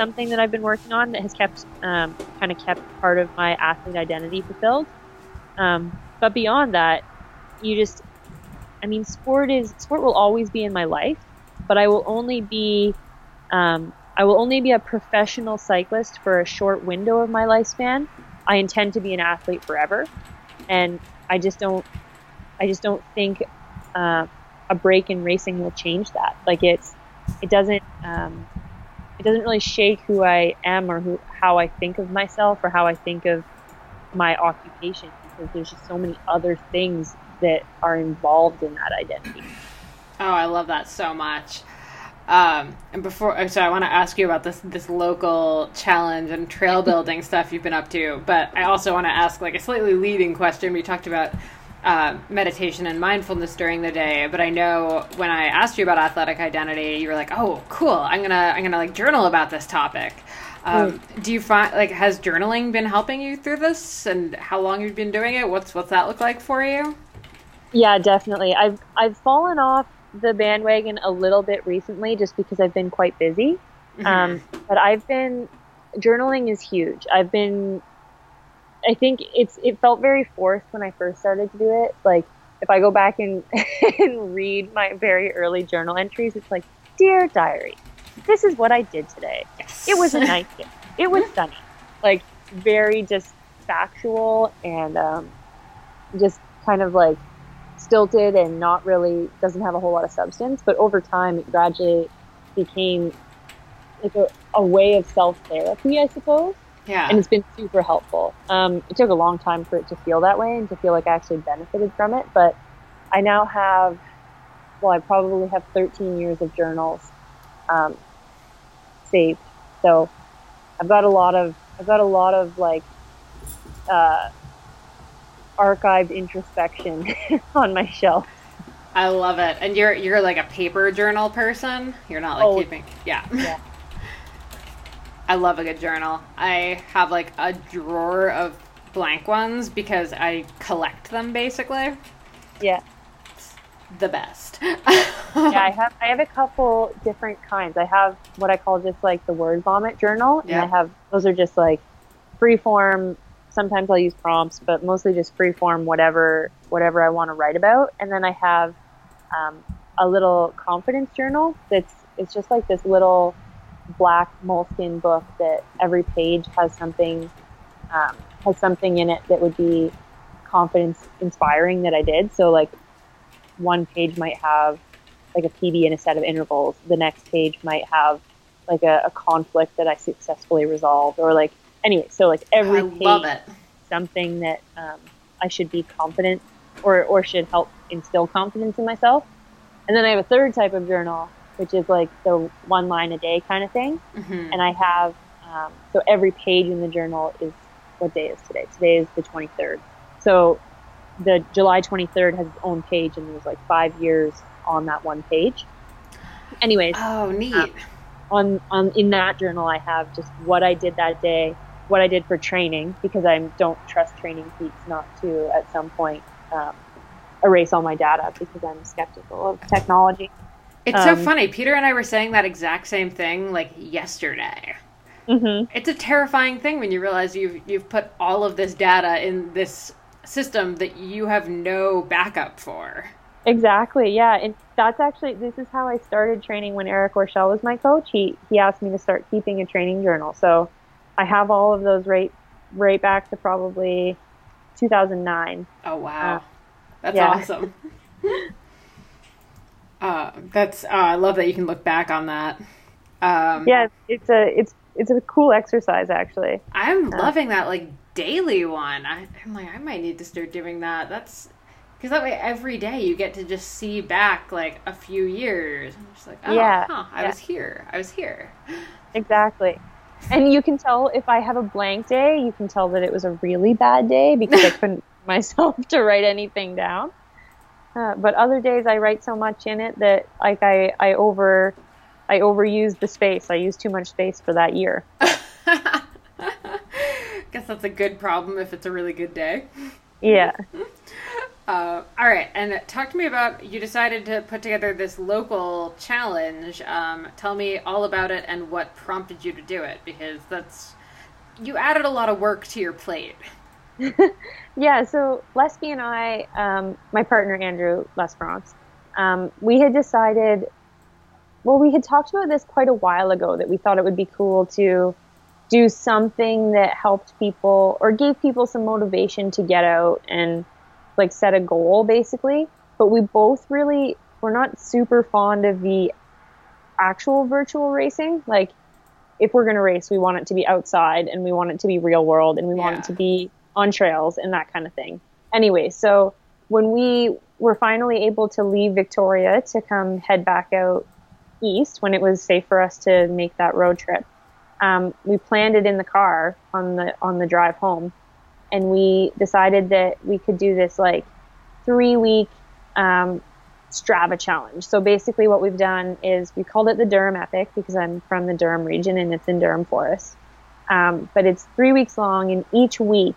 something that I've been working on that has kept um, kind of kept part of my athlete identity fulfilled. Um, but beyond that, you just, I mean, sport is sport will always be in my life but I will only be um, I will only be a professional cyclist for a short window of my lifespan. I intend to be an athlete forever, and I just don't I just don't think uh, a break in racing will change that. Like it's it doesn't um, it doesn't really shake who I am or who how I think of myself or how I think of my occupation because there's just so many other things that are involved in that identity.
Oh, I love that so much. Um, and before, uh, so I want to ask you about this this local challenge and trail building stuff you've been up to. But I also want to ask like a slightly leading question. We talked about uh, meditation and mindfulness during the day, but I know when I asked you about athletic identity, you were like, "Oh, cool! I'm gonna I'm gonna like journal about this topic." Um, mm. Do you find like has journaling been helping you through this, and how long you've been doing it? What's what's that look like for you?
Yeah, definitely. I've I've fallen off the bandwagon a little bit recently just because I've been quite busy. Mm-hmm. Um, but I've been journaling is huge. I've been I think it's it felt very forced when I first started to do it. Like if I go back and and read my very early journal entries, it's like, dear diary, this is what I did today. Yes. It was a nice day. It was sunny. Like very just factual and um, just kind of like stilted and not really doesn't have a whole lot of substance. But over time, it gradually became like a, a way of self therapy, I suppose.
Yeah.
And it's been super helpful. Um, it took a long time for it to feel that way and to feel like I actually benefited from it. But I now have, well, I probably have 13 years of journals um, saved. So I've got a lot of, I've got a lot of like, uh, archived introspection on my shelf.
I love it. And you're you're like a paper journal person. You're not like oh, keeping yeah. yeah. I love a good journal. I have like a drawer of blank ones because I collect them basically.
Yeah.
It's the best.
yeah, I have I have a couple different kinds. I have what I call just like the word vomit journal and I have those are just like free form sometimes I'll use prompts, but mostly just free form whatever whatever I want to write about. And then I have um, a little confidence journal that's it's just like this little black Moleskine book that every page has something um, has something in it that would be confidence inspiring that I did. So like one page might have like a PB and a set of intervals. The next page might have like a, a conflict that I successfully resolved, or like anyway, so like every
I page,
something that um, I should be confident or or should help instill confidence in myself. And then I have a third type of journal, which is like the one line a day kind of thing. Mm-hmm. And I have um, so every page in the journal is what day is today? Today is the 23rd. So the July 23rd has its own page, and there's like five years on that one page. Anyways,
oh neat. Um,
on on in that journal, I have just what I did that day, what I did for training because I don't trust TrainingPeaks not to at some point um, erase all my data because I'm skeptical of technology.
It's um, so funny. Peter and I were saying that exact same thing like yesterday. Mm-hmm. It's a terrifying thing when you realize you've you've put all of this data in this system that you have no backup for.
Exactly. Yeah, and that's actually this is how I started training when Eric Orshell was my coach. He he asked me to start keeping a training journal. So I have all of those right right back to probably 2009.
Oh wow. Uh, that's yeah. awesome. uh, that's uh, I love that you can look back on that.
Um, yeah, it's a it's it's a cool exercise actually.
I'm loving that like daily one. I, am like I might need to start doing that. That's because that way every day you get to just see back like a few years. I'm just like, oh, yeah, huh, I yeah. was here. I was here.
Exactly. And you can tell if I have a blank day, you can tell that it was a really bad day because I couldn't myself to write anything down. Uh, but other days I write so much in it that like I, I over I overuse the space. I use too much space for that year.
Guess that's a good problem if it's a really good day.
Yeah.
Uh, all right, and talk to me about you decided to put together this local challenge. Um, tell me all about it and what prompted you to do it, because that's you added a lot of work to your plate.
yeah, so Lesby and I, um, my partner Andrew Lesperance, um, we had decided. Well, we had talked about this quite a while ago that we thought it would be cool to do something that helped people or gave people some motivation to get out and like set a goal basically. But we both really we're not super fond of the actual virtual racing. Like if we're gonna race, we want it to be outside and we want it to be real world and we yeah. want it to be on trails and that kind of thing. Anyway, so when we were finally able to leave Victoria to come head back out east when it was safe for us to make that road trip, um, we planned it in the car on the on the drive home, and we decided that we could do this like three week um, Strava challenge. So basically, what we've done is we called it the Durham Epic because I'm from the Durham region and it's in Durham Forest. Um, but it's three weeks long, and each week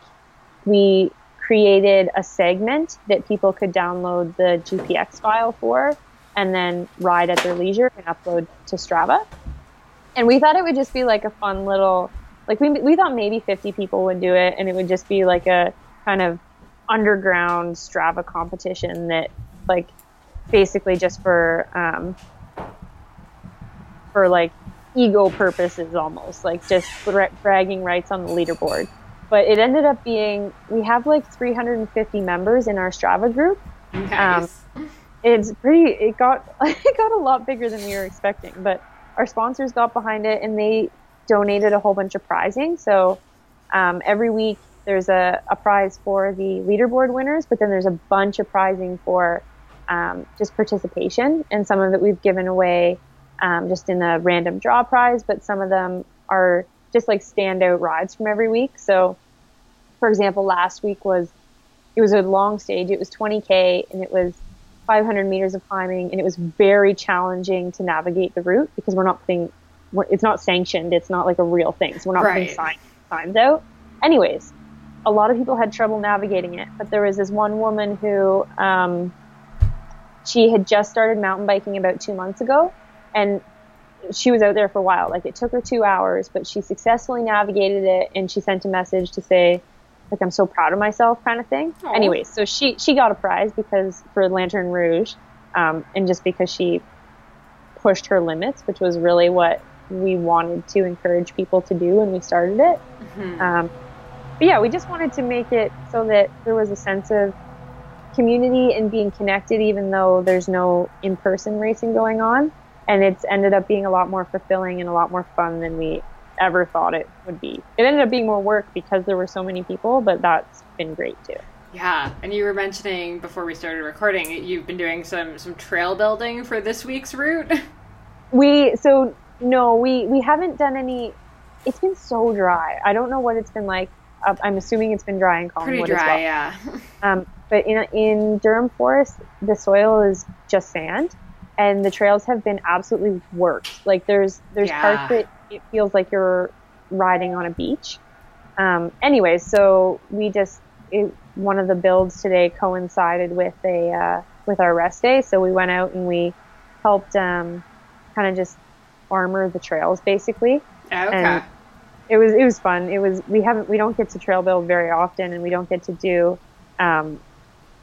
we created a segment that people could download the GPX file for and then ride at their leisure and upload to Strava. And we thought it would just be like a fun little like we we thought maybe 50 people would do it and it would just be like a kind of underground Strava competition that like basically just for um, for like ego purposes almost like just bragging rights on the leaderboard but it ended up being we have like 350 members in our strava group
nice.
Um, it's pretty it got it got a lot bigger than we were expecting but our sponsors got behind it and they donated a whole bunch of prizing. So um, every week there's a, a, prize for the leaderboard winners, but then there's a bunch of prizing for um, just participation. And some of it we've given away um, just in a random draw prize, but some of them are just like standout rides from every week. So, for example, last week was it was a long stage. It was 20k and it was 500 meters of climbing, and it was very challenging to navigate the route because we're not putting it's not sanctioned. It's not like a real thing. So we're not right. putting sign, signs out. Anyways, a lot of people had trouble navigating it, but there was this one woman who um, she had just started mountain biking about two months ago, and she was out there for a while. Like it took her two hours, but she successfully navigated it, and she sent a message to say, like I'm so proud of myself, kind of thing. Aww. Anyways, so she she got a prize because for Lanterne Rouge, um, and just because she pushed her limits, which was really what we wanted to encourage people to do when we started it. Mm-hmm. Um, but yeah, we just wanted to make it so that there was a sense of community and being connected, even though there's no in person racing going on. And it's ended up being a lot more fulfilling and a lot more fun than we ever thought it would be. It ended up being more work because there were so many people, but that's been great too.
Yeah, and you were mentioning before we started recording, you've been doing some some trail building for this week's route.
We so no, we we haven't done any. It's been so dry. I don't know what it's been like. I'm assuming it's been dry in Collingwood
Pretty dry,
well.
yeah.
um, but in in Durham Forest, the soil is just sand, and the trails have been absolutely worked. Like there's there's yeah. parts that it feels like you're riding on a beach. Um, anyways, so we just it, one of the builds today coincided with a uh, with our rest day, so we went out and we helped um, kind of just armor the trails basically.
Oh, okay.
And it was it was fun. It was we haven't we don't get to trail build very often, and we don't get to do um,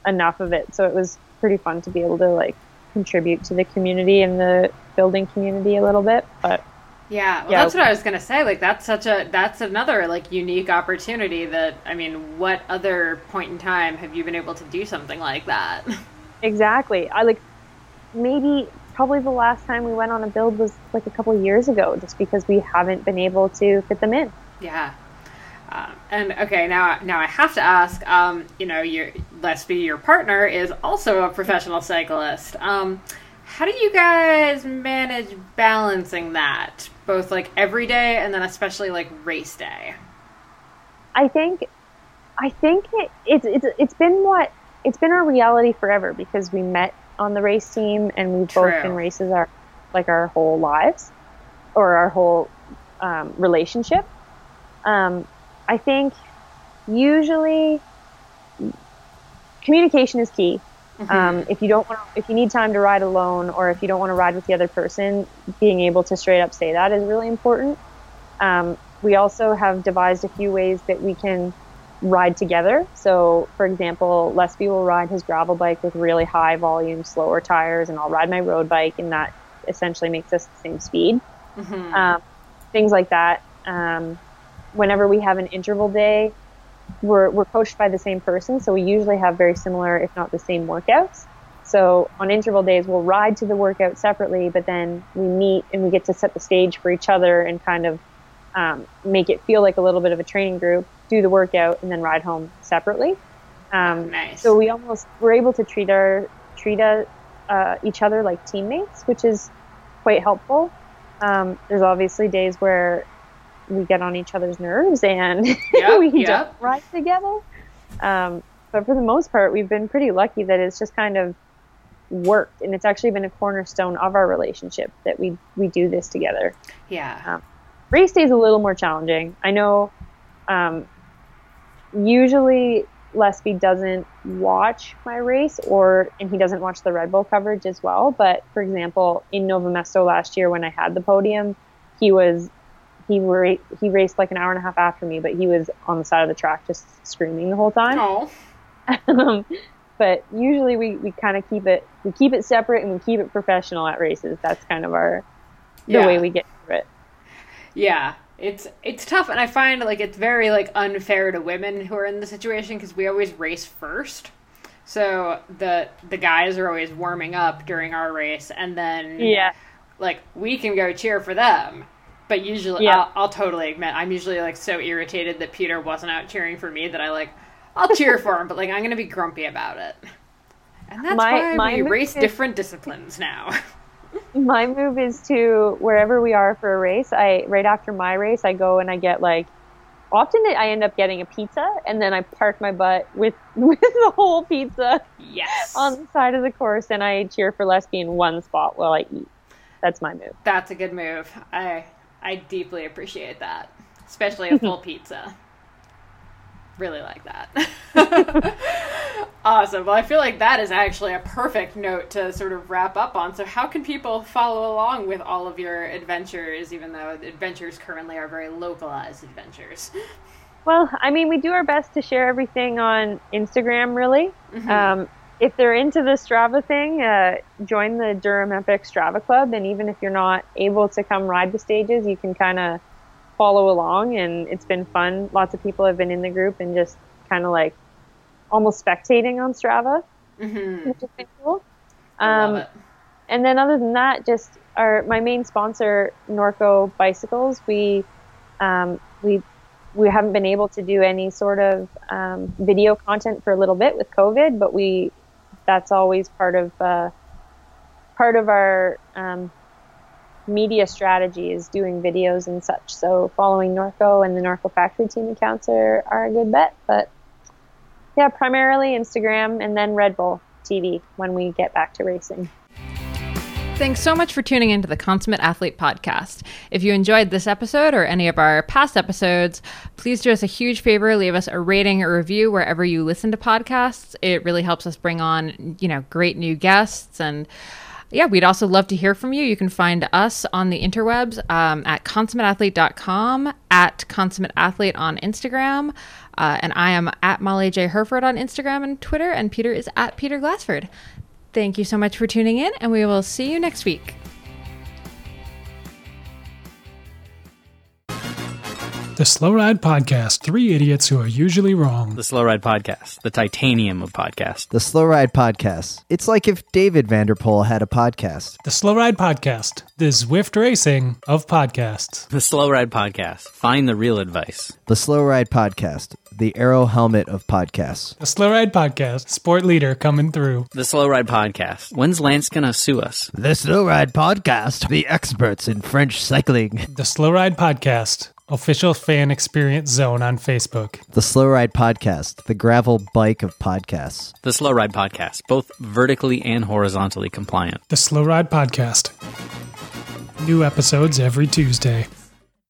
enough of it. So it was pretty fun to be able to like contribute to the community and the building community a little bit. But
yeah, well,
Yeah.
that's what I was gonna say. Like, that's such a that's another like unique opportunity. That I mean, what other point in time have you been able to do something like that?
exactly, I like maybe probably the last time we went on a build was like a couple years ago, just because we haven't been able to fit them in.
Yeah. Um, and okay, now now I have to ask. Um, you know, your Lesby, your partner, is also a professional cyclist. Um, how do you guys manage balancing that, both like every day and then especially like race day?
I think, I think it, it's it's it's been what it's been our reality forever because we met on the race team and we've both been races our like our whole lives or our whole um, relationship. Um, I think usually communication is key. Um, if you don't want, if you need time to ride alone, or if you don't want to ride with the other person, being able to straight up say that is really important. Um, we also have devised a few ways that we can ride together. So, for example, Lesby will ride his gravel bike with really high volume, slower tires, and I'll ride my road bike, and that essentially makes us the same speed.
Mhm.
Um, things like that. Um, whenever we have an interval day, we're, we're coached by the same person, so we usually have very similar, if not the same, workouts. So on interval days, we'll ride to the workout separately, but then we meet and we get to set the stage for each other and kind of um, make it feel like a little bit of a training group, do the workout, and then ride home separately. Um,
Nice.
So we almost we're able to treat our treat uh, uh, each other like teammates, which is quite helpful. Um, there's obviously days where we get on each other's nerves and
Yep,
we
yep.
don't ride together. Um, but for the most part, we've been pretty lucky that it's just kind of worked, and it's actually been a cornerstone of our relationship that we we do this together.
yeah.
Race day is a little more challenging. I know. Um, usually, Lesby doesn't watch my race, or and he doesn't watch the Red Bull coverage as well. But for example, in Nove Mesto last year, when I had the podium, he was he ra- he raced like an hour and a half after me, but he was on the side of the track just screaming the whole time.
Oh.
um, but usually we, we kind of keep it we keep it separate and we keep it professional at races. That's kind of our the
Yeah.
way we get through it.
Yeah, it's it's tough, and I find like it's very like unfair to women who are in the situation because we always race first. So the the guys are always warming up during our race, and then
Yeah.
like we can go cheer for them. But usually,
Yeah.
I'll, I'll totally admit I'm usually like so irritated that Peter wasn't out cheering for me that I like I'll cheer for him, but like I'm gonna be grumpy about it. And that's
My-
why
my
we race
is-
different disciplines now.
My move is to wherever we are for a race. I right after my race, I go and I get like. Often I end up getting a pizza, and then I park my butt with with the whole pizza
yes,
on the side of the course, and I cheer for Lesby in one spot while I eat. That's my move.
That's a good move. I I deeply appreciate that, especially a full pizza. Really like that. awesome. Well, I feel like that is actually a perfect note to sort of wrap up on. So, how can people follow along with all of your adventures, even though adventures currently are very localized adventures?
Well, I mean, we do our best to share everything on Instagram, really. Um, if they're into the Strava thing, uh, join the Durham Epic Strava Club. And even if you're not able to come ride the stages, you can kind of follow along. And it's been fun. Lots of people have been in the group and just kind of like almost spectating on Strava,
Mm-hmm.
which has been cool.
I
Um,
love it.
and then other than that, just our my main sponsor, Norco Bicycles. We um, we we haven't been able to do any sort of um, video content for a little bit with COVID, but we that's always part of uh, part of our um, media strategy is doing videos and such. So following Norco and the Norco Factory Team accounts are, are a good bet. But yeah, primarily Instagram and then Red Bull TV when we get back to racing.
Thanks so much for tuning into the Consummate Athlete podcast. If you enjoyed this episode or any of our past episodes, please do us a huge favor, leave us a rating or review wherever you listen to podcasts. It really helps us bring on, you know, great new guests and yeah, we'd also love to hear from you. You can find us on the interwebs um, at consummateathlete.com, at consummateathlete on Instagram, uh, and I am at Molly J. Hurford on Instagram and Twitter, and Peter is at Peter Glassford. Thank you so much for tuning in, and we will see you next week.
The Slow Ride Podcast Three Idiots Who Are Usually Wrong.
The Slow Ride Podcast, the titanium of podcasts.
The Slow Ride Podcast. It's like if David van der Poel had a podcast.
The Slow Ride Podcast, the Zwift Racing of podcasts.
The Slow Ride Podcast, find the real advice.
The Slow Ride Podcast. The Aero Helmet of podcasts.
The Slow Ride Podcast, sport leader coming through.
The Slow Ride Podcast, when's Lance gonna sue us?
The Slow Ride Podcast. The experts in French cycling.
The Slow Ride Podcast, official fan experience zone on Facebook.
The Slow Ride Podcast. The gravel bike of podcasts.
The Slow Ride Podcast, both vertically and horizontally compliant.
The Slow Ride Podcast. New episodes every Tuesday.